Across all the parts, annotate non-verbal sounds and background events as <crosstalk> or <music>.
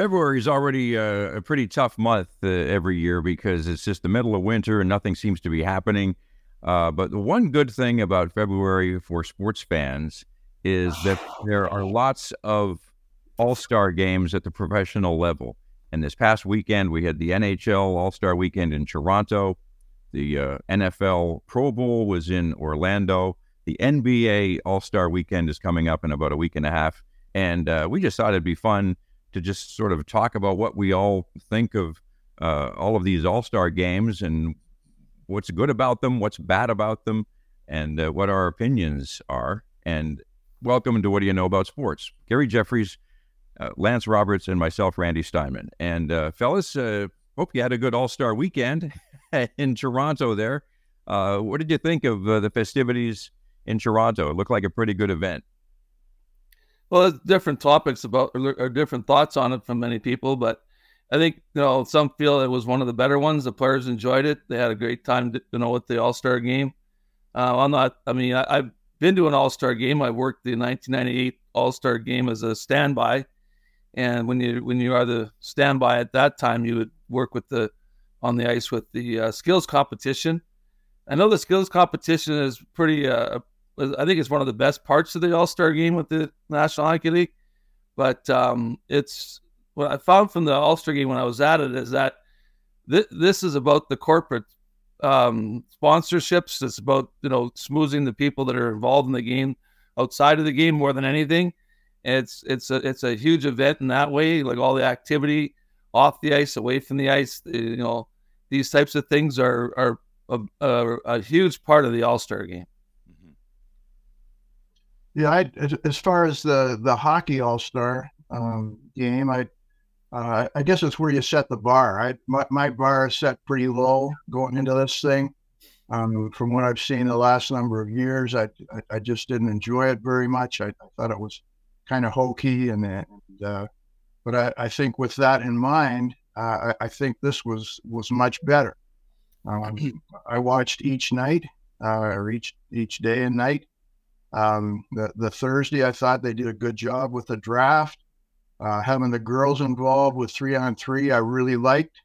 February is already a, a pretty tough month uh, every year because it's just the middle of winter and nothing seems to be happening. Uh, but the one good thing about February for sports fans is that <sighs> there are lots of all star games at the professional level. And this past weekend, we had the NHL All Star Weekend in Toronto. The uh, NFL Pro Bowl was in Orlando. The NBA All Star Weekend is coming up in about a week and a half. And uh, we just thought it'd be fun to just sort of talk about what we all think of uh, all of these All Star games and what's good about them, what's bad about them, and uh, what our opinions are. And welcome to What Do You Know About Sports? Gary Jeffries, uh, Lance Roberts, and myself, Randy Steinman. And uh, fellas, uh, hope you had a good All Star weekend <laughs> in Toronto there. Uh, what did you think of the festivities in Toronto? It looked like a pretty good event. Well, different topics about or different thoughts on it from many people, but I think you know some feel it was one of the better ones. The players enjoyed it; they had a great time, to, you know, with the All Star game. Uh, I'm not. I mean, I, have been to an All Star game. I worked the 1998 All Star game as a standby, and when you when you are the standby at that time, you would work with the on the ice with the uh, skills competition. I know the skills competition is pretty uh, I think it's one of the best parts of the All Star game with the National Hockey League. But um, it's what I found from the All Star game when I was at it is that th- this is about the corporate um, sponsorships. It's about you know smoothing the people that are involved in the game outside of the game more than anything. It's it's a it's a huge event in that way. Like all the activity off the ice, away from the ice, you know, these types of things are are a, a, a huge part of the All Star game. Yeah, I, as far as the the hockey All Star um, game, I uh, I guess it's where you set the bar. I my, my bar is set pretty low going into this thing. Um, from what I've seen the last number of years, I, I, I just didn't enjoy it very much. I, I thought it was kind of hokey, and, and uh, but I, I think with that in mind, uh, I, I think this was was much better. Um, <clears throat> I watched each night uh, or each each day and night, um, the, the Thursday, I thought they did a good job with the draft. Uh, having the girls involved with three on three, I really liked.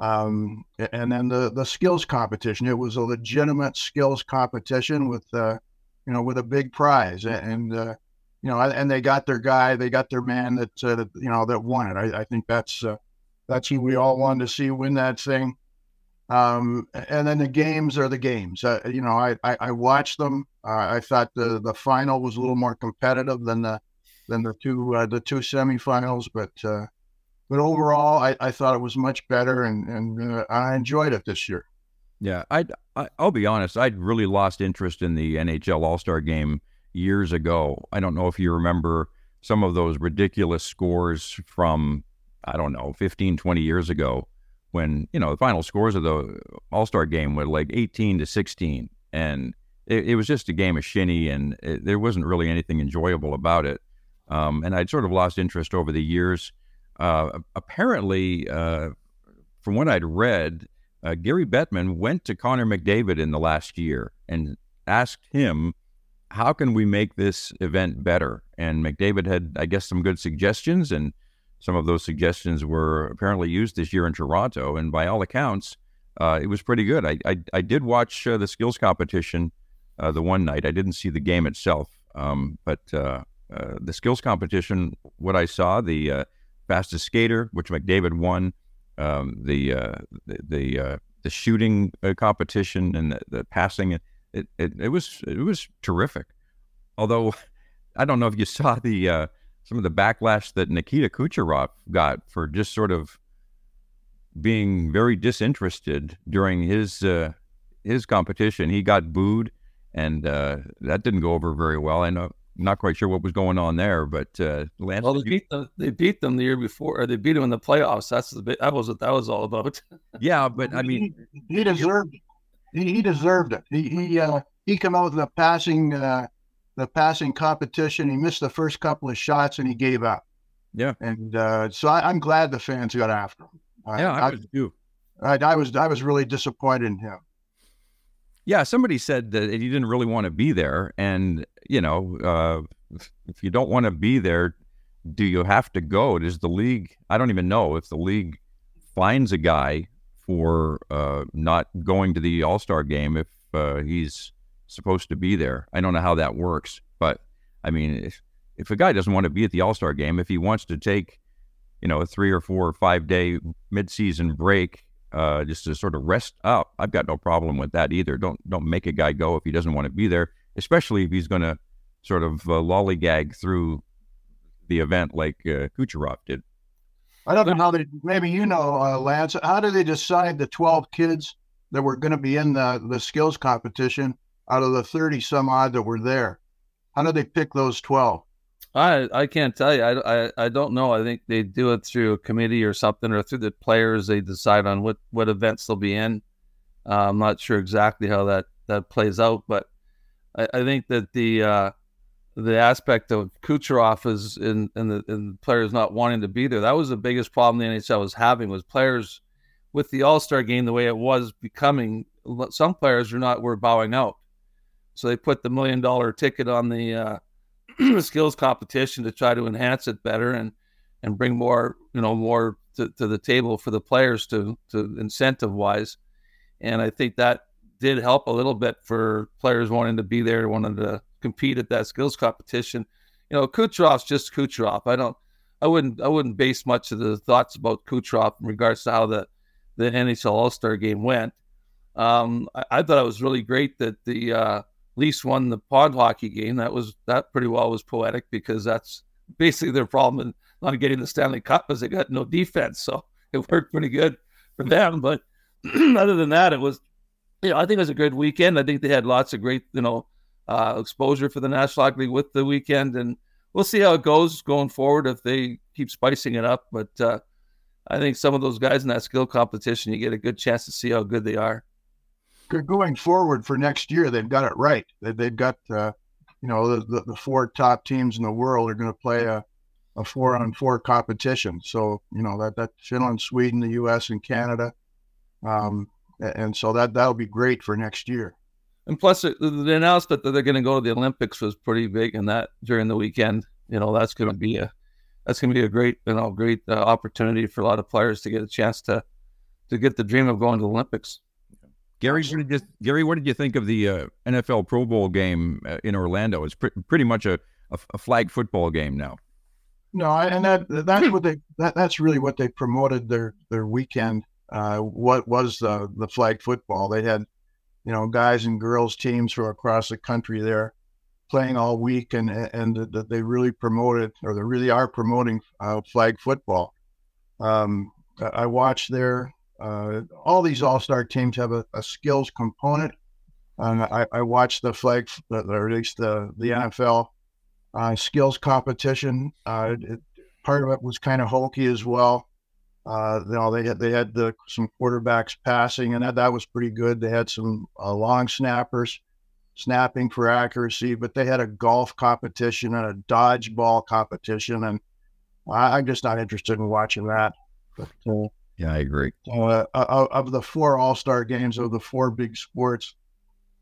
Um, and then the, the skills competition. It was a legitimate skills competition with, uh, you know, with a big prize. And, uh, you know, and they got their guy, they got their man that, uh, that you know, that won it. I, I think that's, uh, that's who we all wanted to see win that thing. Um, and then the games are the games. Uh, you know, I, I, I watched them. Uh, I thought the, the final was a little more competitive than the than the two uh, the two semifinals, but uh, but overall, I, I thought it was much better, and and uh, I enjoyed it this year. Yeah, I, I will be honest. I'd really lost interest in the NHL All Star Game years ago. I don't know if you remember some of those ridiculous scores from I don't know 15, 20 years ago when you know the final scores of the All Star game were like 18 to 16, and it, it was just a game of shinny, and it, there wasn't really anything enjoyable about it. Um, and I'd sort of lost interest over the years. Uh, apparently, uh, from what I'd read, uh, Gary Bettman went to Connor McDavid in the last year and asked him, "How can we make this event better?" And McDavid had, I guess, some good suggestions and some of those suggestions were apparently used this year in Toronto, and by all accounts, uh, it was pretty good. I I, I did watch uh, the skills competition uh, the one night. I didn't see the game itself, um, but uh, uh, the skills competition, what I saw, the uh, fastest skater, which McDavid won, um, the, the the the shooting competition and the, the passing, it, it it was it was terrific. Although <laughs> I don't know if you saw the some of the backlash that Nikita Kucherov got for just sort of being very disinterested during his uh, his competition. He got booed, and uh, that didn't go over very well. I know. Not quite sure what was going on there, but uh, Lance. Well, they beat them. They beat them the year before, or they beat them in the playoffs. That's the that was what that was all about. <laughs> yeah, but I mean, he, he deserved it. He, he deserved it. He he uh, he came out with a passing uh, the passing competition. He missed the first couple of shots and he gave up. Yeah. And uh, so I, am glad the fans got after him. Yeah, I, I was too. I, I, was I was really disappointed in him. Yeah, somebody said that he didn't really want to be there, and you know, uh, if you don't want to be there, do you have to go? Does the league? I don't even know if the league finds a guy for uh, not going to the All Star game if uh, he's supposed to be there. I don't know how that works, but I mean, if, if a guy doesn't want to be at the All Star game, if he wants to take, you know, a three or four or five day midseason break uh, just to sort of rest up, I've got no problem with that either. Don't don't make a guy go if he doesn't want to be there, especially if he's going to sort of uh, lollygag through the event like uh, Kucherov did. I don't know how they. Maybe you know, uh, Lance. How do they decide the twelve kids that were going to be in the the skills competition out of the thirty some odd that were there? How do they pick those twelve? I I can't tell you. I, I, I don't know. I think they do it through a committee or something, or through the players. They decide on what what events they'll be in. Uh, I'm not sure exactly how that that plays out, but I, I think that the uh, the aspect of Kucherov is in, in the in players not wanting to be there. That was the biggest problem the NHL was having was players with the All Star game the way it was becoming. Some players are not were bowing out, so they put the million dollar ticket on the uh, <clears throat> skills competition to try to enhance it better and and bring more you know more to, to the table for the players to to incentive wise, and I think that did help a little bit for players wanting to be there, wanting to compete at that skills competition. You know, Kucherov's just Kucherov. I don't, I wouldn't, I wouldn't base much of the thoughts about Kucherov in regards to how the the NHL All Star game went. Um, I, I, thought it was really great that the uh, Leafs won the pond hockey game. That was that pretty well was poetic because that's basically their problem in not getting the Stanley Cup is they got no defense. So <laughs> it worked pretty good for them. But <clears throat> other than that, it was, you know, I think it was a good weekend. I think they had lots of great, you know, uh, exposure for the National Hockey League with the weekend, and we'll see how it goes going forward if they keep spicing it up. But uh, I think some of those guys in that skill competition, you get a good chance to see how good they are. Going forward for next year, they've got it right. They've got, uh, you know, the, the, four top teams in the world are going to play a, a four on four competition. So, you know, that, that Finland, Sweden, the U.S., and Canada. Um, and so that that'll be great for next year. And plus, the, the announcement that they're going to go to the Olympics was pretty big, and that during the weekend, you know, that's going to be a that's going to be a great, you know, great uh, opportunity for a lot of players to get a chance to to get the dream of going to the Olympics. Gary, what did you, Gary, what did you think of the uh, NFL Pro Bowl game uh, in Orlando? It's pre- pretty much a, a, a, flag football game now. No, and that that's what they that, that's really what they promoted their their weekend. Uh, what was the the flag football? They had you know, guys and girls teams from across the country there playing all week, and and that they really promoted or they really are promoting uh, flag football. Um, I watched there. Uh, all these all star teams have a, a, skills component, and I, I watched the flag, or at least the the NFL uh, skills competition. Uh, it, part of it was kind of hokey as well. Uh, you know, they had they had the, some quarterbacks passing, and that, that was pretty good. They had some uh, long snappers snapping for accuracy, but they had a golf competition and a dodgeball competition, and I, am just not interested in watching that. But, uh, yeah, I agree. Uh, of the four All Star games of the four big sports,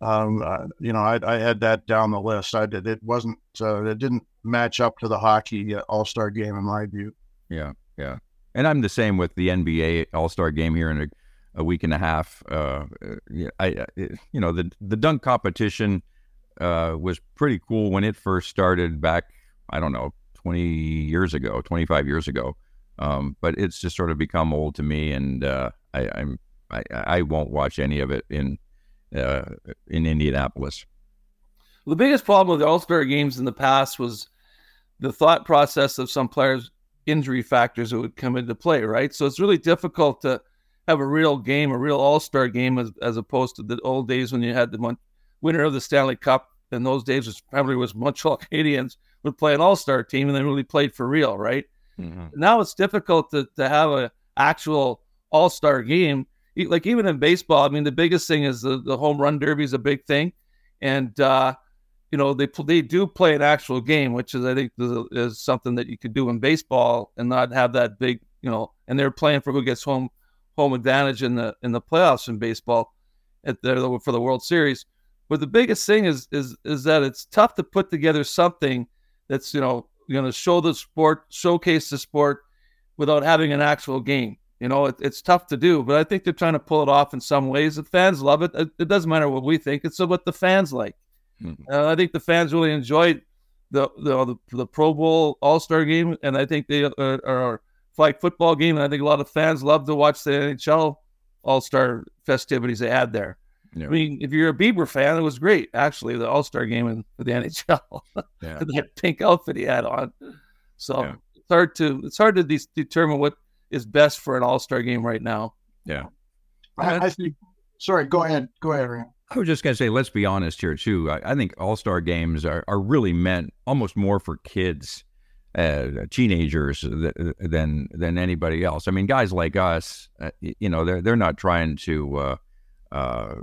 um, uh, you know, I, I, had that down the list. I did. It wasn't. Uh, it didn't match up to the hockey All Star game in my view. Yeah, yeah and I'm the same with the NBA All Star Game here in a, a, week and a half. Uh, I, you know, the the dunk competition uh, was pretty cool when it first started back. I don't know, 20 years ago, 25 years ago. Um, but it's just sort of become old to me, and uh, I, I'm I, I won't watch any of it in uh, in Indianapolis. Well, the biggest problem with the All Star games in the past was the thought process of some players injury factors that would come into play, right? So it's really difficult to have a real game, a real All Star game, as, as opposed to the old days when you had the winner of the Stanley Cup. In those days, was probably was Montreal <laughs> Canadiens would play an All Star team and they really played for real, right? Mm-hmm. Now it's difficult to, to have an actual All Star game. Like even in baseball, I mean, the biggest thing is the, the home run derby is a big thing, and uh, you know they they do play an actual game, which is I think is, something that you could do in baseball and not have that big you know. And they're playing for who gets home home advantage in the in the playoffs in baseball at the, for the World Series. But the biggest thing is is is that it's tough to put together something that's you know going to show the sport, showcase the sport without having an actual game. You know, it, it's tough to do, but I think they're trying to pull it off in some ways. The fans love it. It, it doesn't matter what we think; it's what the fans like. Mm-hmm. Uh, I think the fans really enjoyed the the the, the Pro Bowl All Star game, and I think they are, uh, are flag football game, and I think a lot of fans love to watch the NHL All Star festivities they had there. Yeah. I mean, if you're a Bieber fan, it was great actually. The All Star game in the <laughs> NHL, yeah. that pink outfit he had on. So yeah. it's hard to it's hard to de- determine what is best for an All Star game right now. Yeah, I, I, think. Sorry, go ahead. Go ahead, Ryan. I was just going to say, let's be honest here too. I, I think All Star games are, are really meant almost more for kids, uh, teenagers than than anybody else. I mean, guys like us, uh, you know, they're they're not trying to. Uh, uh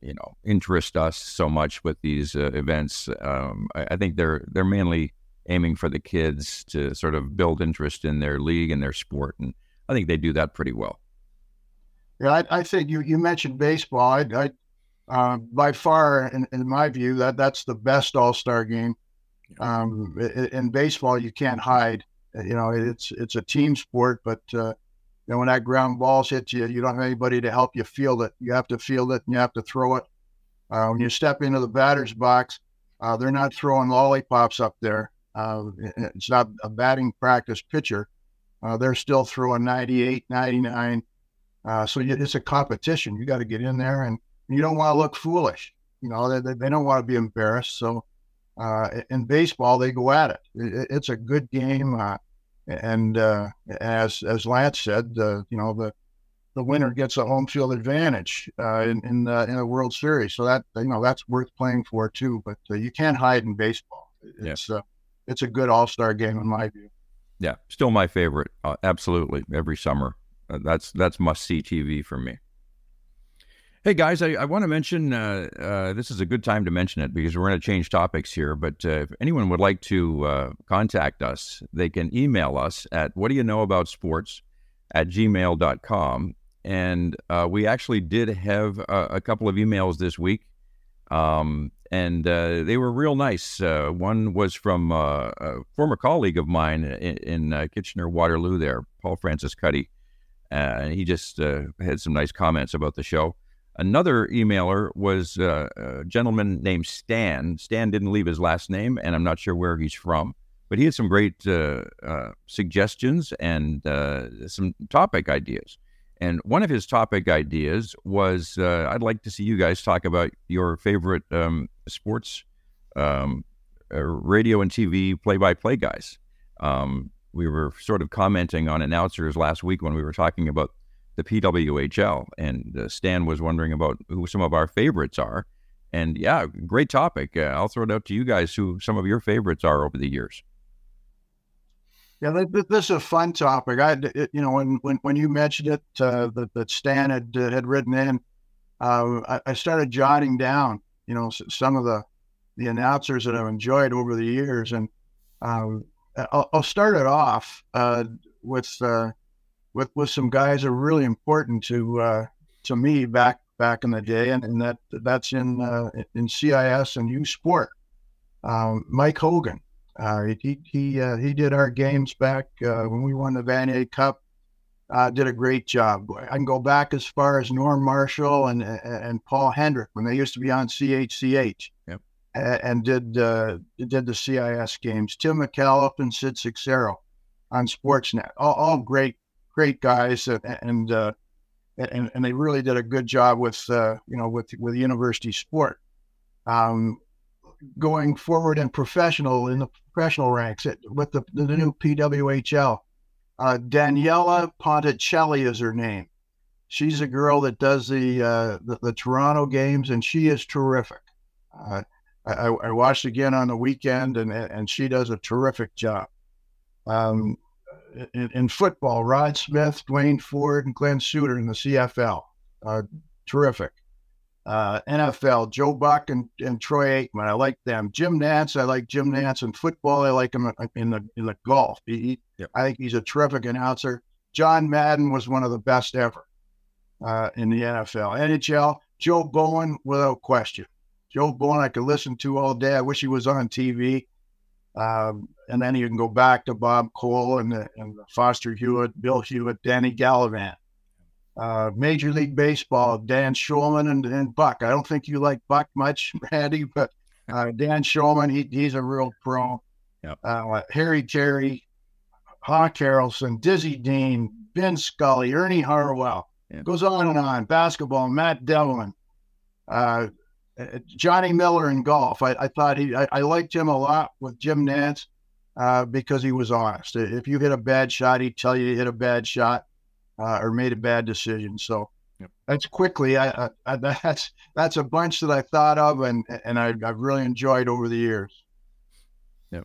you know interest us so much with these uh, events. Um, I, I, think they're they're mainly aiming for the kids to sort of build interest in their league and their sport, and I think they do that pretty well. Yeah, I, I think you you mentioned baseball. I, I uh, by far, in, in, my view, that that's the best All Star game. Um, in baseball, you can't hide. You know, it's it's a team sport, but uh, you know, when that ground balls hit you, you don't have anybody to help you feel it. You have to feel it and you have to throw it. Uh, when you step into the batter's box, uh, they're not throwing lollipops up there. Uh, it's not a batting practice pitcher. Uh, they're still throwing 98, 99. Uh, so it's a competition. You got to get in there and you don't want to look foolish. You know, they, they don't want to be embarrassed. So uh, in baseball, they go at it. it it's a good game. And uh, as as Lance said, uh, you know the the winner gets a home field advantage uh, in in, uh, in a World Series. So that you know that's worth playing for too. But uh, you can't hide in baseball. It's yeah. Uh, it's a good All Star game in my view. Yeah, still my favorite. absolutely, every summer. that's that's must see TV for me. Hey guys, I, I want to mention uh, uh, this is a good time to mention it because we're going to change topics here. But uh, if anyone would like to uh, contact us, they can email us at what do you know about sports at gmail.com. And uh, we actually did have a, couple of emails this week, um, and uh, they were real nice. one was from a former colleague of mine in, in Kitchener Waterloo, there, Paul Francis Cuddy. And he just had some nice comments about the show. Another emailer was uh, a gentleman named Stan. Stan didn't leave his last name, and I'm not sure where he's from, but he had some great uh, uh, suggestions and uh, some topic ideas. And one of his topic ideas was uh, I'd like to see you guys talk about your favorite um, sports um, uh, radio and TV play by play guys. Um, we were sort of commenting on announcers last week when we were talking about the PWHL. And uh, Stan was wondering about who some of our favorites are. And yeah, great topic. Uh, I'll throw it out to you guys who some of your favorites are over the years. Yeah, this is a fun topic. I, it, you know, when, when, when you mentioned it, uh, that, that Stan had uh, had written in, uh, I, I, started jotting down, you know, some of the the announcers that I've enjoyed over the years, and um, I'll, I'll, start it off uh, with uh, with with some guys that are really important to uh, to me back back in the day, and, and that that's in uh, in CIS and U Sport. Um, Mike Hogan, uh, he he uh, he did our games back uh, when we won the Vanier Cup. Uh, did a great job. I can go back as far as Norm Marshall and and Paul Hendrick when they used to be on CHCH. Yep. And did did the CIS games. Tim McAuliffe and Sid Seixeiro on Sportsnet. All, all great great guys, and and, uh, and, and they really did a good job with uh, you know with with university sport. Um, going forward in professional in the professional ranks with the, the new PWHL, uh, Daniela Ponticelli is her name. She's a girl that does the uh, the, the, Toronto games, and she is terrific. Uh, I, I, watched again on the weekend, and and she does a terrific job. Um, in, in, football, Rod Smith, Duane Forde, and Glenn Suter in the CFL. Terrific. Uh, NFL, Joe Buck and, and Troy Aikman. I like them. Jim Nantz, I like Jim Nantz in football. I like him in the in the golf. He, yep. I think he's a terrific announcer. John Madden was one of the best ever uh, in the NFL. NHL, Joe Bowen, without question. Joe Bowen, I could listen to all day. I wish he was on TV. Um, and then you can go back to Bob Cole and, the, and the Foster Hewitt, Bill Hewitt, Danny Gallivan. Uh, Major League Baseball, Dan Shulman and, and Buck. I don't think you like Buck much, <laughs> Randy, but uh, Dan Shulman, he, he's a real pro. Yep. Uh, Harry Caray, Hawk Harrelson, Dizzy Dean, Vin Scully, Ernie Harwell. Yeah. Goes on and on. Basketball, Matt Devlin, uh, uh, Johnny Miller in golf. I, I thought he, I, I, liked him a lot with Jim Nantz uh, because he was honest. If you hit a bad shot, he'd tell you you hit a bad shot uh, or made a bad decision. So Yep. that's quickly. I, I, <laughs> that's that's a bunch that I thought of and and I, I've really enjoyed over the years. Yeah.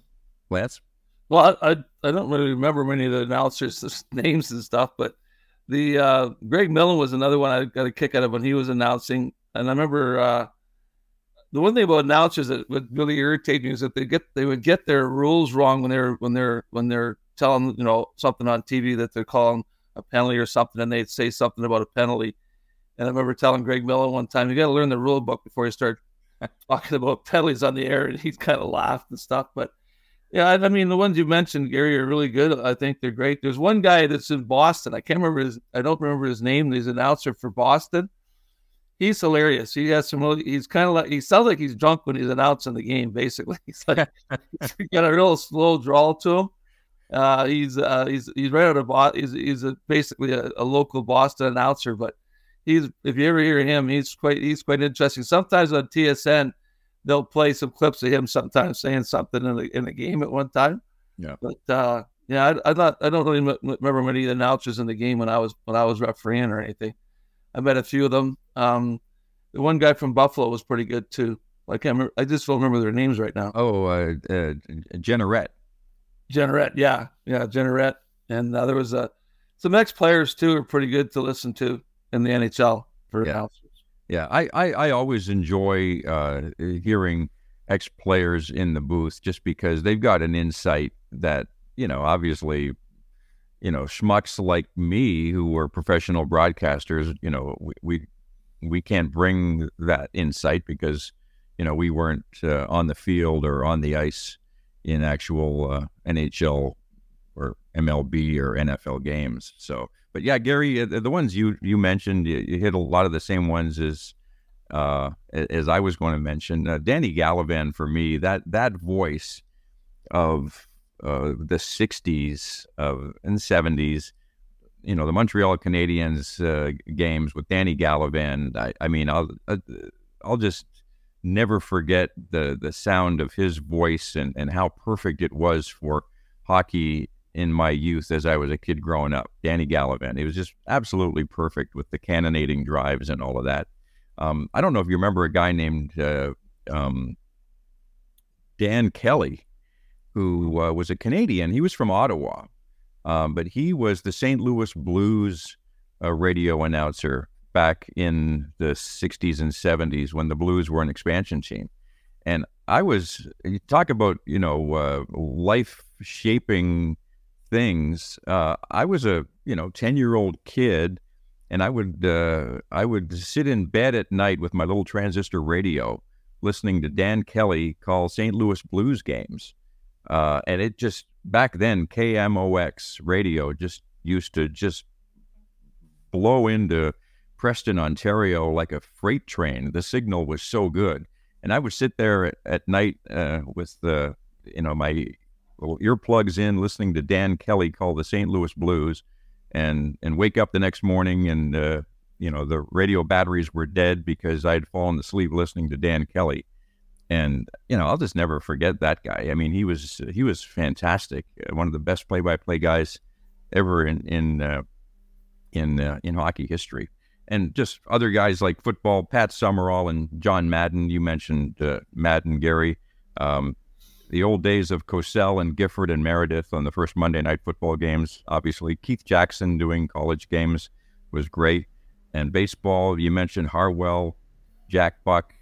Lance? Well, I, I, I don't really remember many of the announcers' <laughs> names and stuff, but the uh, Greg Millen was another one I got a kick out of when he was announcing. And I remember uh, the one thing about announcers that would really irritate me is that they get they would get their rules wrong when they're when they're when they're telling you know something on TV that they're calling a penalty or something, and they'd say something about a penalty. And I remember telling Greg Millen one time, "You got to learn the rule book before you start <laughs> talking about penalties on the air." And he kind of laughed and stuff, but. Yeah, I mean the ones you mentioned, Gary, are really good. I think they're great. There's one guy that's in Boston. I can't remember his. I don't remember his name. He's an announcer for Boston. He's hilarious. He has some. He's kind of like he sounds like he's drunk when he's announcing the game. Basically, <laughs> he's like he's <laughs> got a real slow drawl to him. Uh, he's uh, he's he's right out of Boston. He's he's a, basically a, a local Boston announcer, but he's if you ever hear him, he's quite he's quite interesting. Sometimes on TSN they'll play some clips of him sometimes saying something in the in the game at one time. Yeah. But uh, yeah, I, I not I don't really m- remember many of the announcers in the game when I was when I was refereeing or anything. I met a few of them. Um, the one guy from Buffalo was pretty good too. I can't remember. I just don't remember their names right now. Oh, uh, uh, Jeanneret. Jeanneret, yeah, yeah, Jeanneret, and uh, there was uh, some ex players too are pretty good to listen to in the NHL for Yeah. announcers. Yeah, I, I, I always enjoy uh, hearing ex players in the booth just because they've got an insight that, you know, obviously, you know, schmucks like me who were professional broadcasters, you know, we, we, we can't bring that insight because, you know, we weren't uh, on the field or on the ice in actual uh, NHL or MLB or NFL games. So, but yeah, Gary, uh, the the ones you you mentioned, you, you hit a lot of the same ones as uh, as I was going to mention. Uh, Danny Gallivan for me, that that voice of uh, the '60s of and '70s, you know, the Montreal Canadiens uh, games with Danny Gallivan. I, I mean, I'll uh, I'll just never forget the the sound of his voice and and how perfect it was for hockey in my youth as I was a kid growing up. Danny Gallivan. He was just absolutely perfect with the cannonading drives and all of that. Um, I don't know if you remember a guy named uh, um, Dan Kelly, who uh, was a Canadian. He was from Ottawa, um, but he was the St. Louis Blues uh, radio announcer back in the 60s and 70s when the Blues were an expansion team. And I was, you talk about, you know, uh, life shaping things. Uh, I was a, you know, 10 year old kid and I would, uh, I would sit in bed at night with my little transistor radio listening to Dan Kelly call St. Louis Blues games. Uh, and it just, back then, KMOX radio just used to just blow into Preston, Ontario like a freight train. The signal was so good. And I would sit there at, at night uh, with the, you know, my little earplugs in, listening to Dan Kelly call the St. Louis Blues, and and wake up the next morning and uh, you know the radio batteries were dead because I'd fallen asleep listening to Dan Kelly. And you know, I'll just never forget that guy. I mean, he was he was fantastic. Uh, One of the best play-by-play guys ever in in uh, in uh, in hockey history and just other guys like football, Pat Summerall and John Madden. You mentioned uh, Madden, Gary. Um, the old days of Cosell and Gifford and Meredith on the first Monday night football games. Obviously, Keith Jackson doing college games was great. And baseball, you mentioned Harwell, Jack Buck,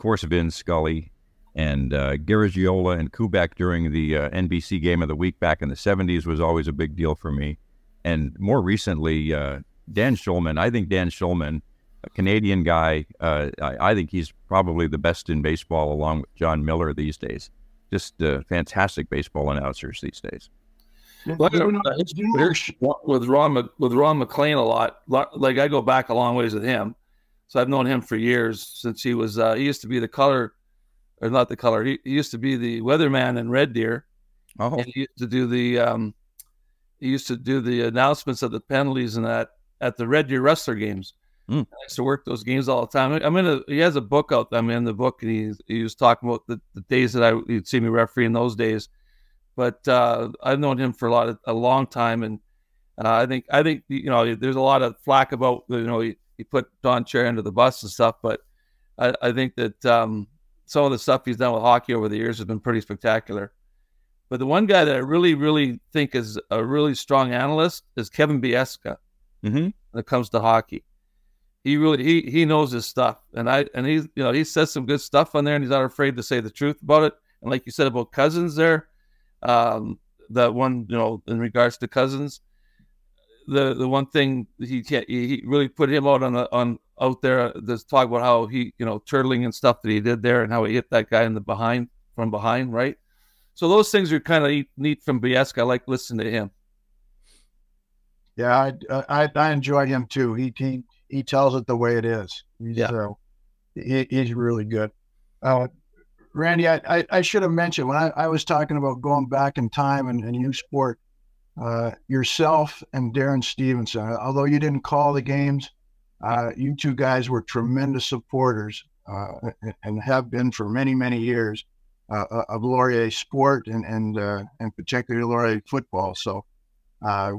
course, Vin Scully, and uh, Garagiola and Kubek during the uh, NBC game of the week back in the 70s was always a big deal for me. And more recently, uh, Dan Shulman. I think Dan Shulman, a Canadian guy, uh, I, I think he's probably the best in baseball along with Jon Miller these days. just uh, fantastic baseball announcers these days. Well, with Ron with Ron MacLean a lot. Like I go back a long ways with him, so I've known him for years since he was. Uh, he used to be the color, or not the color. He, he used to be the weatherman in Red Deer. Oh, and he used to do the. Um, he used to do the announcements of the penalties and that at the Red Deer Rustler games. Mm. I used to work those games all the time. I'm in a. He has a book out. There. I'm in the book, and he he was talking about the, the days that I you'd see me referee in those days. But uh, I've known him for a lot of a long time, and uh, I think I think you know there's a lot of flack about you know he, he put Don Cherry under the bus and stuff, but I, I think that um, some of the stuff he's done with hockey over the years has been pretty spectacular. But the one guy that I really, really think is a really strong analyst is Kevin Bieksa mm-hmm. when it comes to hockey he really he he knows his stuff, and I and he you know he says some good stuff on there, and he's not afraid to say the truth about it. And like you said about Cozens, there, um, that one you know in regards to Cozens, the the one thing he can't he really put him out on the on out there. There's talk about how he you know turtling and stuff that he did there, and how he hit that guy in the behind from behind, right? So those things are kind of neat from Bieksa. I like listening to him. Yeah, I, I I enjoy him too. He he he tells it the way it is. Yeah. So he, he's really good. Uh, Randy, I, I, I, should have mentioned when I, I, was talking about going back in time and, and U Sport, uh, yourself and Darren Stevenson, although you didn't call the games, uh, you two guys were tremendous supporters uh, and have been for many, many years uh, uh, of Laurier sport and, and, uh, and particularly Laurier football. So I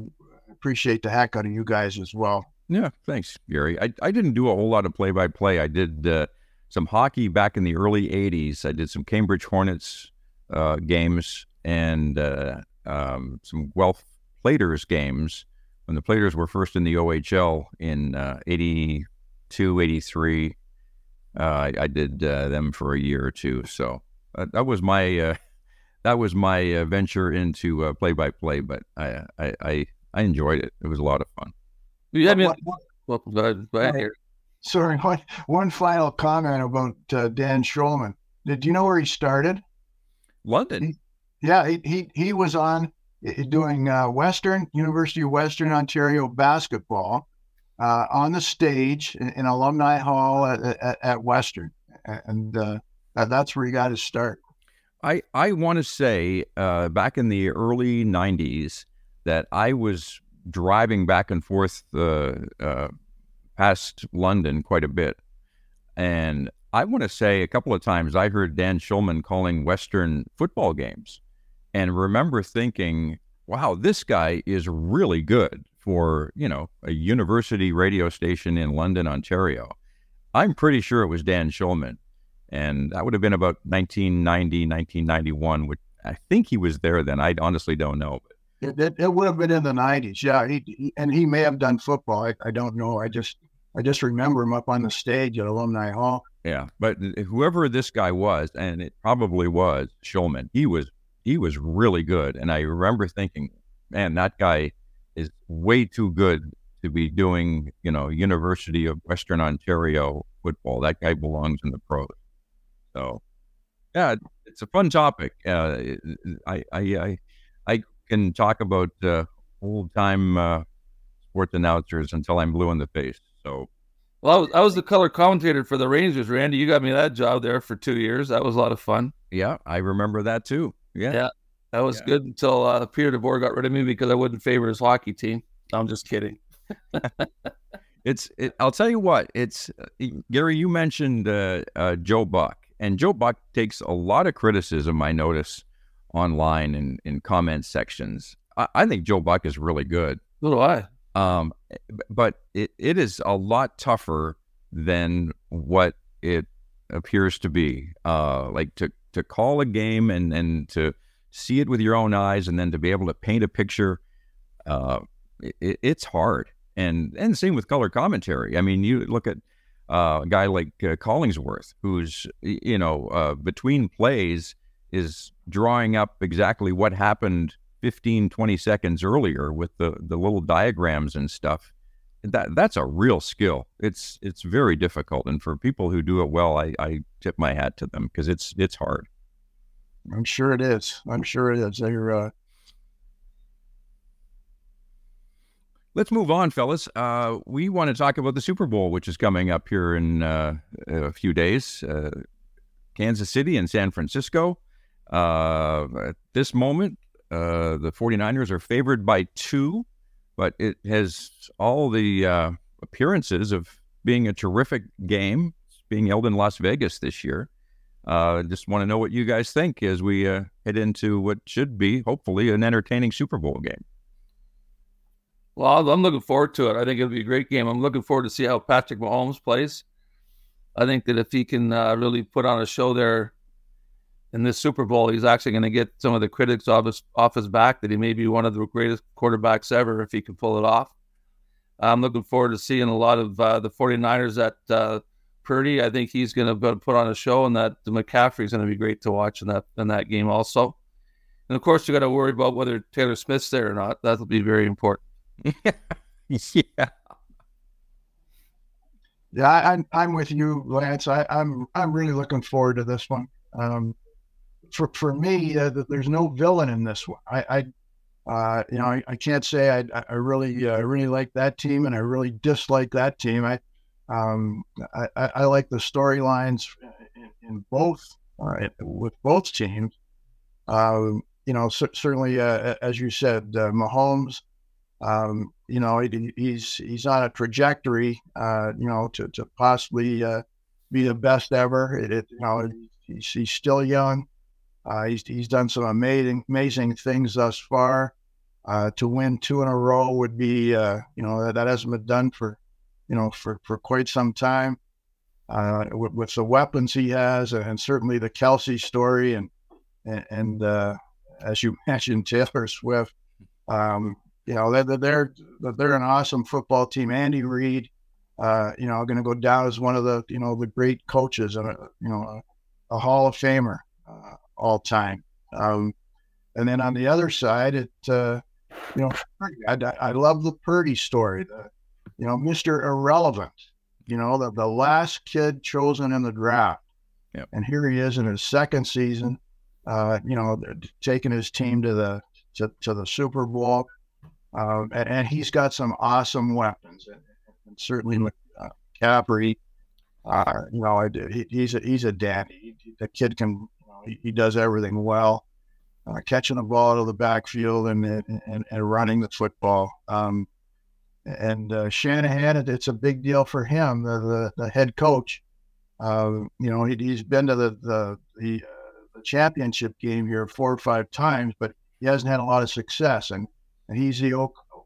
appreciate the heck out of you guys as well. Yeah, thanks, Gary. I, I didn't do a whole lot of play by play. I did uh, some hockey back in the early 80s. I did some Cambridge Hornets uh, games and uh, um, some Guelph Platers games when the Platers were first in the OHL in uh, 82, 83. Uh, I, I, did uh, them for a year or two. So that was my <laughs> that was my venture into play by play, but I, I, I, I enjoyed it. It was a lot of fun. Yeah, I mean, well, go ahead, go ahead here. Sorry, <laughs> one, one final comment about uh, Dan Shulman. Did you know where he started? London. He, yeah, he, he he was on doing uh, Western University of Western Ontario basketball uh, on the stage in, in Alumni Hall at, at, at Western, and uh, that's where he got his start. I I want to say uh, back in the early '90s that I was driving back and forth uh, uh, past London quite a bit. And I want to say a couple of times I heard Dan Shulman calling Western football games and remember thinking, wow, this guy is really good for, you know, a university radio station in London, Ontario. I'm pretty sure it was Dan Shulman. And that would have been about 1990, 1991, which I think he was there then. I honestly don't know. It, it, it, would have been in the '90s, yeah. He, he, and he may have done football. I, I don't know. I just I just remember him up on the stage at Alumni Hall. Yeah, but whoever this guy was, and it probably was Shulman, he was he was really good. And I remember thinking, man, that guy is way too good to be doing, you know, University of Western Ontario football. That guy belongs in the pros. So, yeah, it's a fun topic. Uh, I, I, I, I can talk about uh, old time uh, sports announcers until I'm blue in the face. So, well, I was, I was the color commentator for the Rangers, Randy. You got me that job there for two years. That was a lot of fun. Yeah, I remember that too. Yeah, yeah, that was yeah. good until uh, Peter DeBoer got rid of me because I wouldn't favor his hockey team. I'm just kidding. <laughs> it's. It, I'll tell you what. It's uh, Gary. You mentioned uh, uh, Joe Buck, and Joe Buck takes a lot of criticism. I notice online and in, in comment sections. I, I, think Joe Buck is really good. So do I. Um, but it, it is a lot tougher than what it appears to be. Uh, like to to call a game and and to see it with your own eyes, and then to be able to paint a picture. Uh, it, it's hard, and and same with color commentary. I mean, you look at uh, a guy like uh, Collinsworth, who's you know uh, between plays is drawing up exactly what happened 15, 20 seconds earlier with the, the little diagrams and stuff. That that's a real skill. It's it's very difficult, and for people who do it well, I, I tip my hat to them because it's it's hard. I'm sure it is. I'm sure it is. They're uh, Let's move on, fellas. Uh, we want to talk about the Super Bowl, which is coming up here in uh, a few days. Uh, Kansas City and San Francisco. Uh, at this moment, uh, the 49ers are favored by two, but it has all the uh, appearances of being a terrific game. Being held in Las Vegas this year. just want to know what you guys think as we head into what should be, hopefully, an entertaining Super Bowl game. Well, I'm looking forward to it. I think it'll be a great game. I'm looking forward to see how Patrick Mahomes plays. I think that if he can uh, really put on a show there in this Super Bowl, he's actually going to get some of the critics off his off his back. That he may be one of the greatest quarterbacks ever if he can pull it off. I'm looking forward to seeing a lot of uh, the 49ers at uh, Purdy. I think he's going to put on a show, and that the McCaffrey's going to be great to watch in that in that game also. And of course, you got to worry about whether Taylor Swift's there or not. That'll be very important. <laughs> yeah. Yeah, I, am I'm with you, Lance. I, am I'm, I'm really looking forward to this one. Um, for for me, uh, there's no villain in this one. I, I uh, you know, I, I, can't say I, I really uh, really like that team, and I really dislike that team. I um, I, I like the storylines in, in, both uh, with both teams. Um, you know, c- certainly, uh, as you said, uh, Mahomes um, you know, he, he's he's on a trajectory, uh, you know, to, to possibly uh, be the best ever. It, it, you know, he's, he's still young. Uh, he's he's done some amazing amazing things thus far. To win two in a row would be, you know, that, that hasn't been done for, you know, for, for quite some time. Uh, with, with, the weapons he has, and certainly the Kelce story, and and, and as you <laughs> mentioned, Taylor Swift. Um, you know they're they're they're an awesome football team. Andy Reid, uh, you know, going to go down as one of the you know the great coaches and a, you know a, a Hall of Famer uh, all time. Um, and then on the other side, it uh, you know I, I love the Purdy story. The you know Mister Irrelevant. You know the the last kid chosen in the draft, yep. and here he is in his second season. Uh, you know, taking his team to the to, to the Super Bowl. Um, and, and, he's got some awesome weapons, and, and certainly uh, Capri. Uh, you know, I he, he's a he's a daddy. The kid can, you know, he, he, does everything well, uh, catching the ball out of the backfield and and, and running the football. Um, and uh, Shanahan, it's a big deal for him, the the, the head coach. Uh, you know, he, has been to the the the, uh, the championship game here four or five times, but he hasn't had a lot of success. And and he's the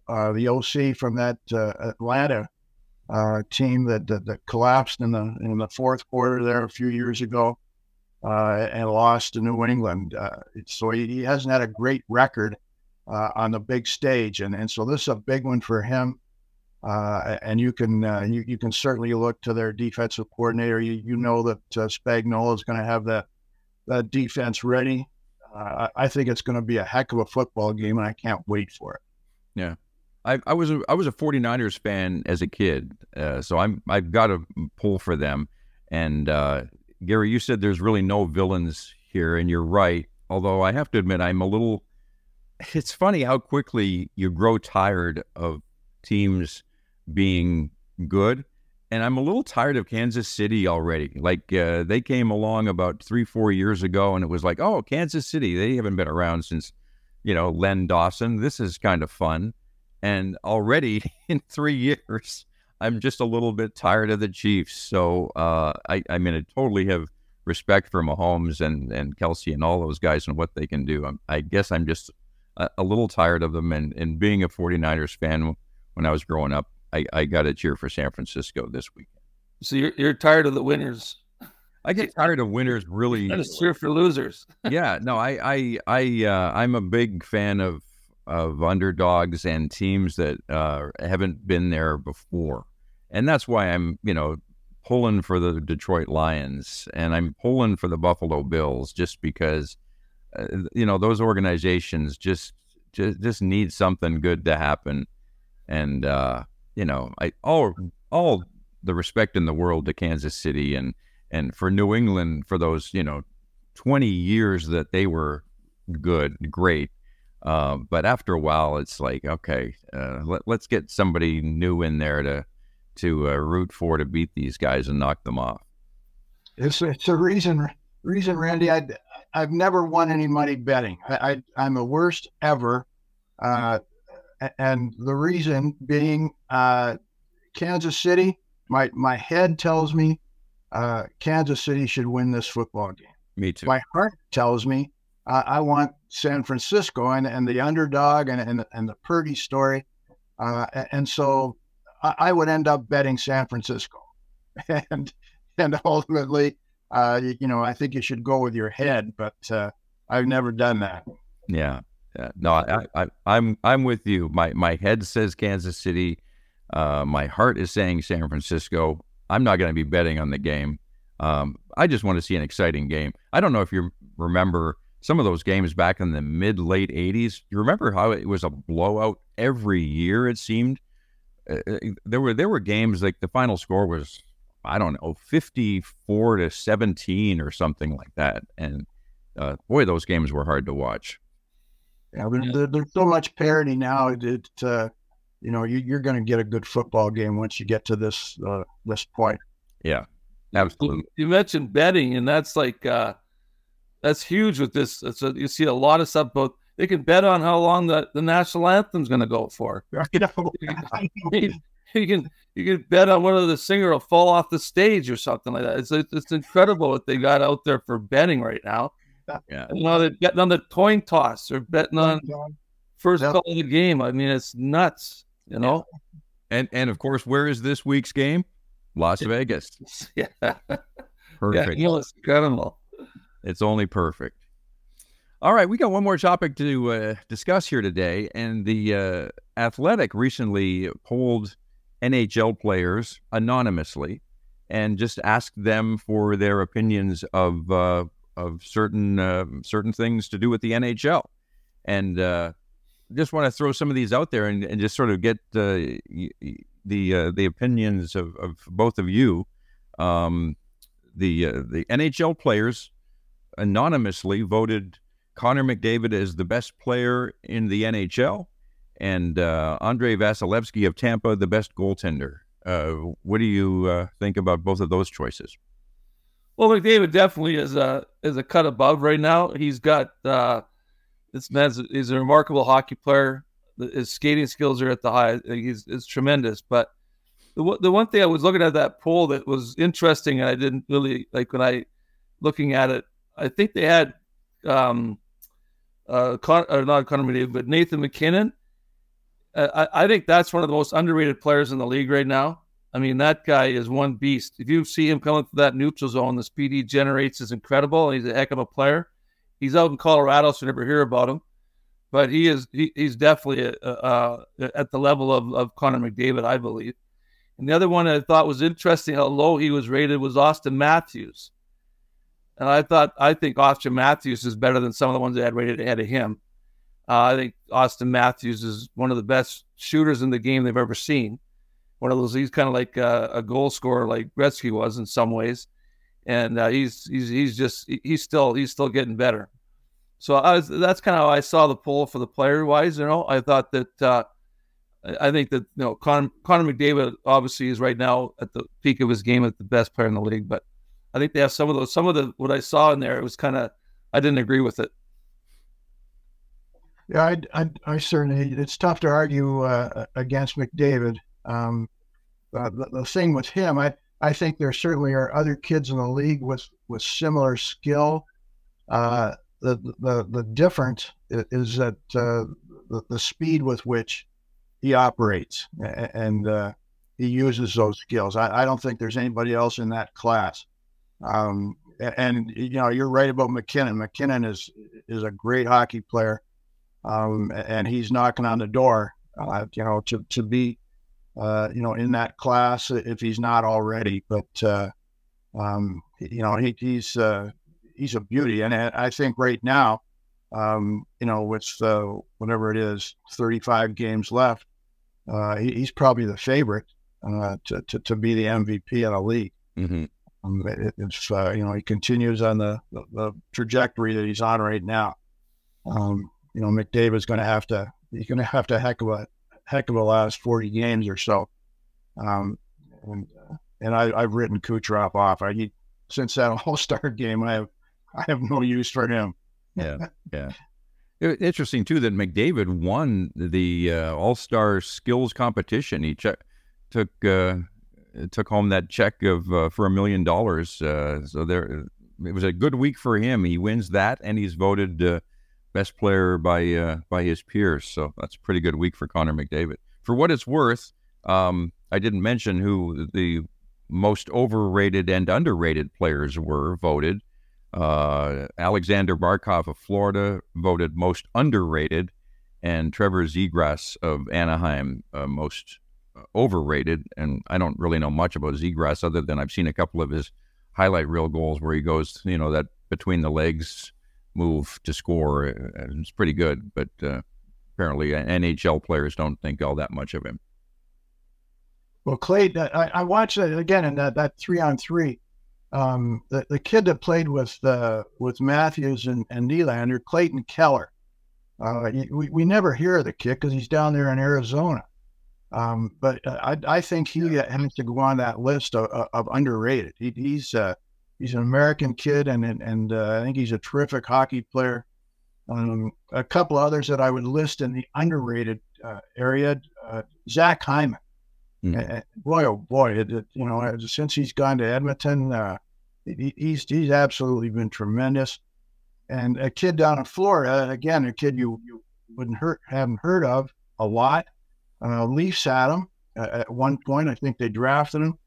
uh, the OC from that uh, Atlanta team that, that, that collapsed in the in the fourth quarter there a few years ago uh, and lost to New England. Uh, so he, he, hasn't had a great record uh, on the big stage, and and so this is a big one for him. And you can you, you can certainly look to their defensive coordinator. You, you know that uh, Spagnuolo is going to have that that defense ready uh, I think it's going to be a heck of a football game, and I can't wait for it. Yeah. I, I was a, I was a 49ers fan as a kid, uh, so I'm I've got to pull for them. And uh, Gary, you said there's really no villains here, and you're right. Although I have to admit, I'm a little. <laughs> It's funny how quickly you grow tired of teams being good and I'm a little tired of Kansas City already. Like uh, they came along about three, four years ago, and it was like, oh, Kansas City. They haven't been around since, you know, Len Dawson. This is kind of fun. And already <laughs> in three years, I'm just a little bit tired of the Chiefs. So uh, I, I mean, I totally have respect for Mahomes and and Kelce and all those guys and what they can do. I'm, i guess I'm just a, a little tired of them. And and being a 49ers fan when I was growing up, I, I got to cheer for San Francisco this weekend. So you're you're tired of the winners. I get tired of winners really. I just cheer for losers. <laughs> yeah, no, I I I uh, I'm a big fan of of underdogs and teams that uh, haven't been there before, and that's why I'm you know pulling for the Detroit Lions and I'm pulling for the Buffalo Bills just because uh, you know those organizations just just just need something good to happen, and uh, you know, I all all the respect in the world to Kansas City and and for New England for those you know 20 years that they were good, great. Uh, but after a while, it's like, okay, uh, let, us get somebody new in there to to uh, root for to beat these guys and knock them off. It's it's a reason reason, Randy. I I've never won any money betting. I, I am the worst ever, uh, and the reason being uh, Kansas City. My my head tells me uh, Kansas City should win this football game. Me too. My heart tells me uh, I want San Francisco and, and the underdog and, and, and the Purdy story. Uh, and so I, I, would end up betting San Francisco. <laughs> And and ultimately, uh, you, you, know, I think you should go with your head, but uh, I've never done that. Yeah. Yeah. No, I, I, I'm I'm with you. My my head says Kansas City. Uh, my heart is saying San Francisco. I'm not going to be betting on the game. Um, I just want to see an exciting game. I don't know if you remember some of those games back in the mid late 80s. You remember how it was a blowout every year? It seemed uh, uh, there were there were games like the final score was I don't know 54 to 17 or something like that, and uh, boy, those games were hard to watch. Yeah, there, there's so much parity now. It, uh, you know, you, are going to get a good football game once you get to this uh, this point. Yeah, absolutely. You mentioned betting, and that's like uh, that's huge with this. So you see a lot of stuff. Both they can bet on how long the, the national anthem's going to go for. <laughs> <laughs> you, can, you can you can bet on whether the singer will fall off the stage or something like that. It's it's incredible what they got out there for betting right now. Yeah, you know they're betting on the coin toss. They're betting on first call of the game. I mean, it's nuts. You know. And and of course, where is this week's game? Las Vegas. <laughs> yeah. Perfect. Yeah, it's incredible. It's only perfect. All right, we got one more topic to uh, discuss here today, and the uh, Athletic recently polled NHL players anonymously and just asked them for their opinions of uh, of certain uh, certain things to do with the NHL, and uh, just want to throw some of these out there and, and just sort of get uh, the the opinions of, of both of you. Um, the the NHL players anonymously voted Connor McDavid as the best player in the NHL and uh, Andrei Vasilevskiy of Tampa the best goaltender. Uh, what do you uh, think about both of those choices? Well, McDavid definitely is a is a cut above right now. He's got uh, this man's he's a remarkable hockey player. His skating skills are at the high. He's is tremendous. But the the one thing I was looking at that poll that was interesting, and I didn't really like when I looking at it I think they had um, uh, Con- or not Connor McDavid, but Nathan MacKinnon. Uh, I, I, think that's one of the most underrated players in the league right now. I mean, that guy is one beast. If you see him coming through that neutral zone, the speed he generates is incredible. He's a heck of a player. He's out in Colorado, so you never hear about him. But he is he, he's definitely a, a, at the level of, of Connor McDavid, I believe. And the other one I thought was interesting how low he was rated was Auston Matthews. And I thought, I think Auston Matthews is better than some of the ones that had rated ahead of him. Uh, I think Auston Matthews is one of the best shooters in the game they've ever seen. One of those, he's kind of like a, a, goal scorer, like Gretzky was in some ways, and uh, he's he's he's just he's still he's still getting better. So I was, that's kind of how I saw the poll for the player wise. You know, I thought that uh, I think that you know Con, Connor McDavid obviously is right now at the peak of his game, at the best player in the league, but I think they have some of those. Some of the what I saw in there, it was kind of I didn't agree with it. Yeah, I, I, I certainly. It's tough to argue uh, against McDavid. Um, uh, the, the thing with him, I I think there certainly are other kids in the league with with similar skill. Uh, the the the difference is that uh, the, the speed with which he operates and uh, he uses those skills. I, I don't think there's anybody else in that class. Um, and you know, you're right about MacKinnon. MacKinnon is is a great hockey player, um, and he's knocking on the door. Uh, you know, to to be, uh, you know, in that class if he's not already. But uh, um, you know, he, he's uh, he's a beauty, and I think right now, um, you know, with uh, whatever it is, 35 games left, uh, he, he's probably the favorite to, to to be the MVP of the league. Mm-hmm. Um, if uh, you know he continues on the, the, the, trajectory that he's on right now, um, you know McDavid's going to have to he's going to have to heck of a heck of a last forty games or so. Um, and and I, have written Kucherov off. I he, since that <laughs> All Star game, I have I have no use for him. yeah, yeah. Interesting too that McDavid won the uh, All Star Skills competition. He che- took uh, took home that check of uh, for a million dollars. Uh, so there, it was a good week for him. He wins that, and he's voted uh, best player by uh, by his peers. So that's a pretty good week for Connor McDavid. For what it's worth, um, I didn't mention who the most overrated and underrated players were voted. Uh, Aleksander Barkov of Florida voted most underrated, and Trevor Zegras of Anaheim uh, most overrated. And I don't really know much about Zegras other than I've seen a couple of his highlight reel goals where he goes, you know, that between the legs move to score. Uh, it's pretty good, but uh, apparently NHL players don't think all that much of him. Well, Clay, I, I watched it again in that, that three on three. Um, the, the kid that played with uh, with Matthews and, and Nylander, Clayton Keller. Uh, we, we never hear of the kid because he's down there in Arizona. Um, but uh, I, I think he has to go on that list of, of underrated. He, he's uh, he's an American kid, and and, and uh, I think he's a terrific hockey player. Um, a couple others that I would list in the underrated uh, area: uh, Zach Hyman. Mm. boy, oh boy, it, it, you know, since he's gone to Edmonton, uh, he, he's he's absolutely been tremendous. And a kid down in Florida, again, a kid you you wouldn't hurt haven't heard of a lot uh, Leafs had him uh, at one point. I think they drafted him.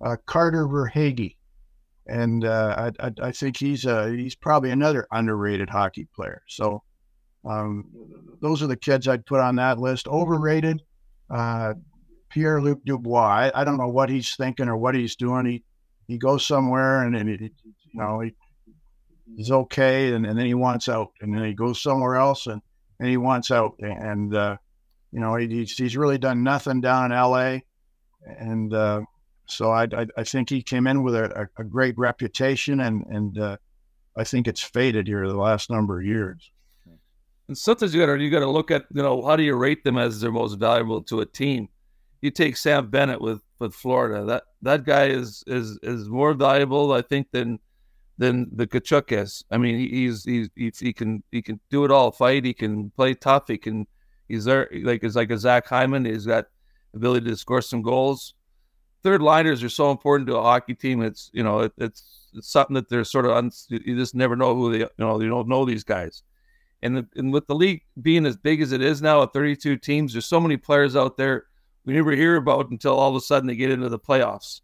Uh, Carter Verhaeghe. And uh, I, I, I, think he's uh, he's probably another underrated hockey player. So um, those are the kids I'd put on that list. Overrated, uh, Pierre Luc Dubois. I, I, don't know what he's thinking or what he's doing. He he goes somewhere and, and you know he, he's okay, and, and then he wants out, and then he goes somewhere else and, and he wants out, and uh, you know, he's, he's really done nothing down in LA. And uh, so I, I, I, think he came in with a, a great reputation, and, and uh, I think it's faded here the last number of years. And sometimes you got to you got to look at you know how do you rate them as their most valuable to a team? You take Sam Bennett with with Florida. That that guy is is is more valuable, I think, than than the Tkachuk is. I mean, he's he's, he's he can he can do it all. Fight. He can play tough. He can He's there like it's like a Zach Hyman. He's got ability to score some goals. Third liners are so important to a hockey team. It's you know it, it's it's something that they're sort of un, you just never know who they you know you don't know these guys. And the, and with the league being as big as it is now at 32 teams, there's so many players out there we never hear about until all of a sudden they get into the playoffs.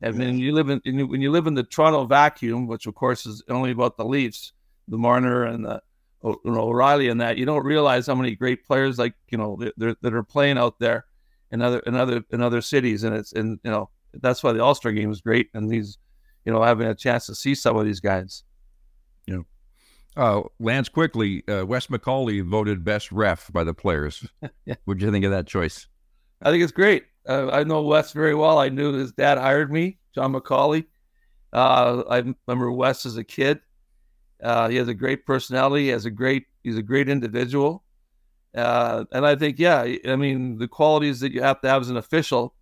And when you live in when you live in the Toronto vacuum, which of course is only about the Leafs, the Marner and the you know, O'Reilly and that, you don't realize how many great players like you know that, that are playing out there in other in other in other cities, and it's and you know that's why the All Star game is great, and these you know having a chance to see some of these guys. Yeah. Uh, Lance quickly, uh, Wes McCauley voted best ref by the players. <laughs> yeah. What do you think of that choice? I think it's great. Uh, I know Wes very well. I knew his dad hired me, John McCauley. Uh, I remember Wes as a kid. Uh, he has a great personality. He has a great. He's a great individual. Uh, and I think, yeah, I mean, the qualities that you have to have as an official.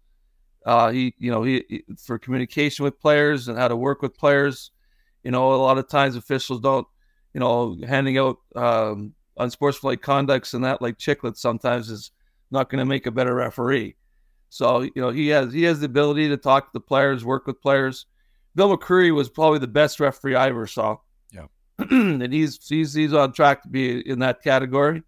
Uh, he, you know, he, he, for communication with players and how to work with players. You know, a lot of times officials don't, you know, handing out um, unsportsmanlike conducts and that like chiclets sometimes is not going to make a better referee. So you know, he has he has the ability to talk to the players, work with players. Bill McCreary was probably the best referee I ever saw. Yeah, <clears throat> and he's he's he's on track to be in that category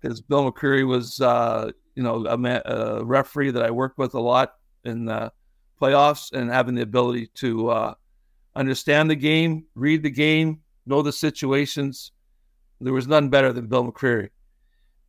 because Bill McCreary was uh, you know a, a, referee that I worked with a lot in the playoffs and having the ability to uh, understand the game, read the game, know the situations. There was none better than Bill McCreary.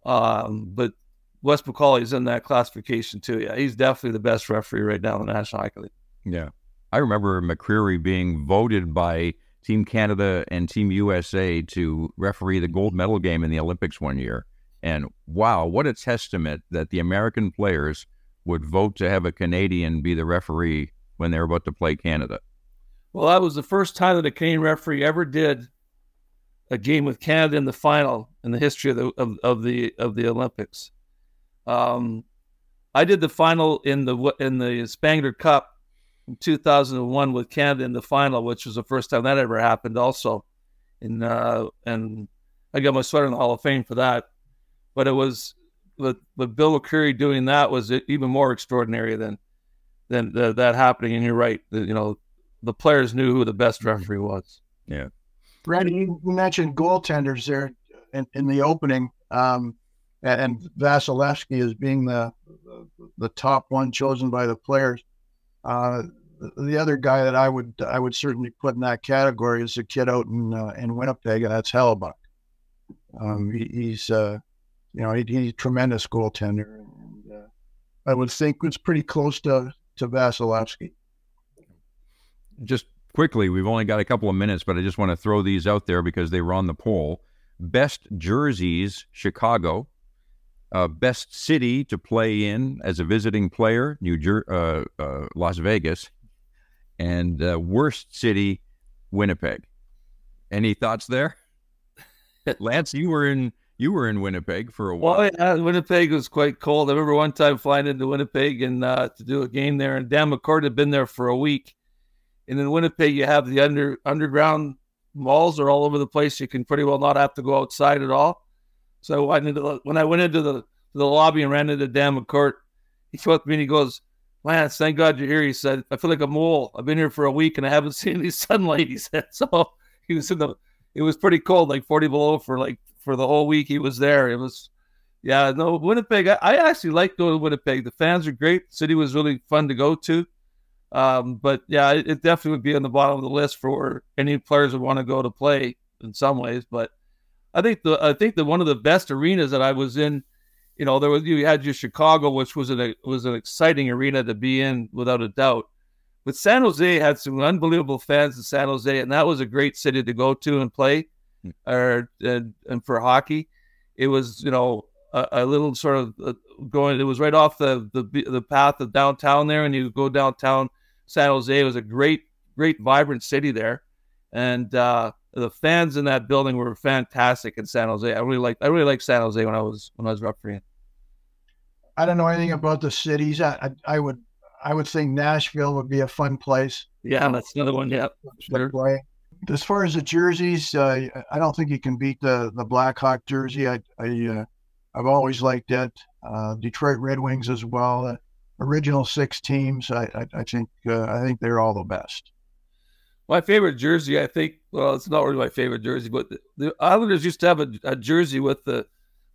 Um, but Wes McCauley is in that classification too. Yeah, he's definitely the best referee right now in the National Hockey League. Yeah, I remember McCreary being voted by Team Canada and Team USA to referee the gold medal game in the Olympics one year. And wow, what a testament that the American players would vote to have a Canadian be the referee when they're about to play Canada. Well, that was the first time that a Canadian referee ever did a game with Canada in the final in the history of the of, of the of the Olympics. Um, I did the final in the in the Spengler Cup in 2001 with Canada in the final, which was the first time that ever happened. Also, in uh, and I got my sweater in the Hall of Fame for that. But it was with, with Bill McCreary doing that was even more extraordinary than than the, that happening. And you're right, the, you know, the players knew who the best mm-hmm. referee was. Yeah, Randy, you mentioned goaltenders there in, in the opening. Um, and Vasilevskiy as being the, the, the top one chosen by the players. Uh, the other guy that I would I would certainly put in that category is a kid out in uh, in Winnipeg, and that's Hellebuyck. Um, he, he's uh, you know he, he's a tremendous goaltender, and uh, I would think was pretty close to to Vasilevskiy. Just quickly, we've only got a couple of minutes, but I just want to throw these out there because they were on the poll. Best jerseys: Chicago, uh, best city to play in as a visiting player, New Jer- uh, uh, Las Vegas, and uh, worst city, Winnipeg. Any thoughts there, <laughs> Lance? You were in you were in Winnipeg for a while. Well, yeah, Winnipeg was quite cold. I remember one time flying into Winnipeg and uh, to do a game there, and Dan McCourt had been there for a week. And in Winnipeg, you have the under underground malls are all over the place. You can pretty well not have to go outside at all. So I went the, when I went into the the lobby and ran into Dan McCourt, he came up to me and he goes, Lance, thank God you're here. He said, I feel like a mole. I've been here for a week and I haven't <laughs> seen any sunlight. He said, <laughs> so he was in the, it was pretty cold, like 40 below for like, for the whole week he was there. It was, yeah, no, Winnipeg. I, I actually like going to Winnipeg. The fans are great. The city was really fun to go to. Um, but yeah, it, it, definitely would be on the bottom of the list for any players that want to go to play in some ways. But I think the I think that one of the best arenas that I was in, you know, there was you had your Chicago, which was an was an exciting arena to be in without a doubt. But San Jose had some unbelievable fans in San Jose, and that was a great city to go to and play. Or and, and for hockey, it was you know a, a little sort of uh, going. It was right off the the the path of downtown there, and you go downtown San Jose. It was a great great vibrant city there, and uh, the fans in that building were fantastic in San Jose. I really liked I really liked San Jose when I was when I was refereeing. I don't know anything about the cities. I, I, I would I would think Nashville would be a fun place. Yeah, that's another one. Yeah, sure. Play. As far as the jerseys, uh, I don't think you can beat the the Blackhawk jersey. I, I uh, I've always liked that. Uh, Detroit Red Wings as well. Uh, original six teams. I I, I think uh, I think they're all the best. My favorite jersey, I think. Well, it's not really my favorite jersey, but the, the Islanders used to have a, a, jersey with the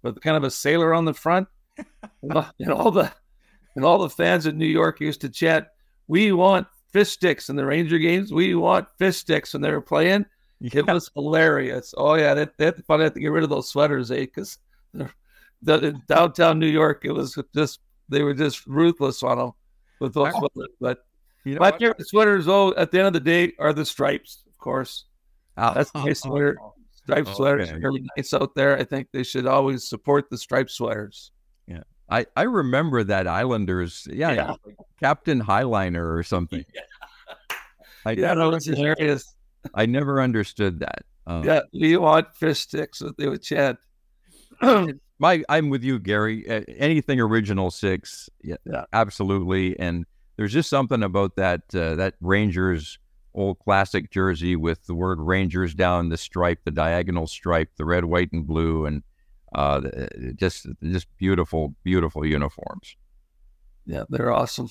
with kind of a sailor on the front, <laughs> and all the and all the fans in New York used to chant, "We want fish sticks in the Ranger games. We want fish sticks when they were playing." Yeah. It was hilarious. Oh yeah, they, they had to probably have to get rid of those sweaters, eh? Because the, downtown New York, it was just they were just ruthless on them with those sweaters. But you know My what? favorite sweaters, though, at the end of the day, are the stripes, of course. Oh, That's my sweater. <laughs> Striped okay. sweaters are really nice out there. I think they should always support the striped sweaters. I, I remember that Islanders, yeah, yeah. Captain Highliner or something. <laughs> Yeah, I yeah that was hilarious. I never understood that. Um, yeah, we want fish sticks, they would chant. My, I'm with you, Gary. Anything original six, yeah, yeah, absolutely. And there's just something about that uh, that Rangers old classic jersey with the word Rangers down the stripe, the diagonal stripe, the red, white, and blue, and uh, just just beautiful, beautiful uniforms. Yeah, they're awesome.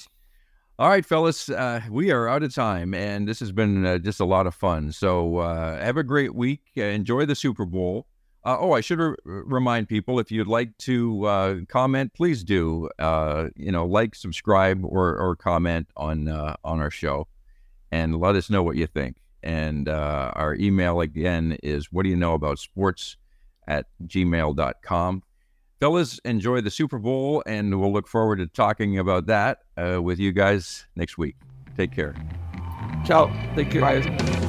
All right, fellas, uh, we are out of time, and this has been uh, just a lot of fun. So uh, have a great week. enjoy the Super Bowl. Uh, oh, I should re- remind people if you'd like to uh, comment, please do. Uh, you know, like, subscribe, or, or comment on uh, on our show, and let us know what you think. And uh, our email again is what do you know about sports at gmail.com. Fellas, enjoy the Super Bowl, and we'll look forward to talking about that uh, with you guys next week. Take care. Ciao. Take care, guys.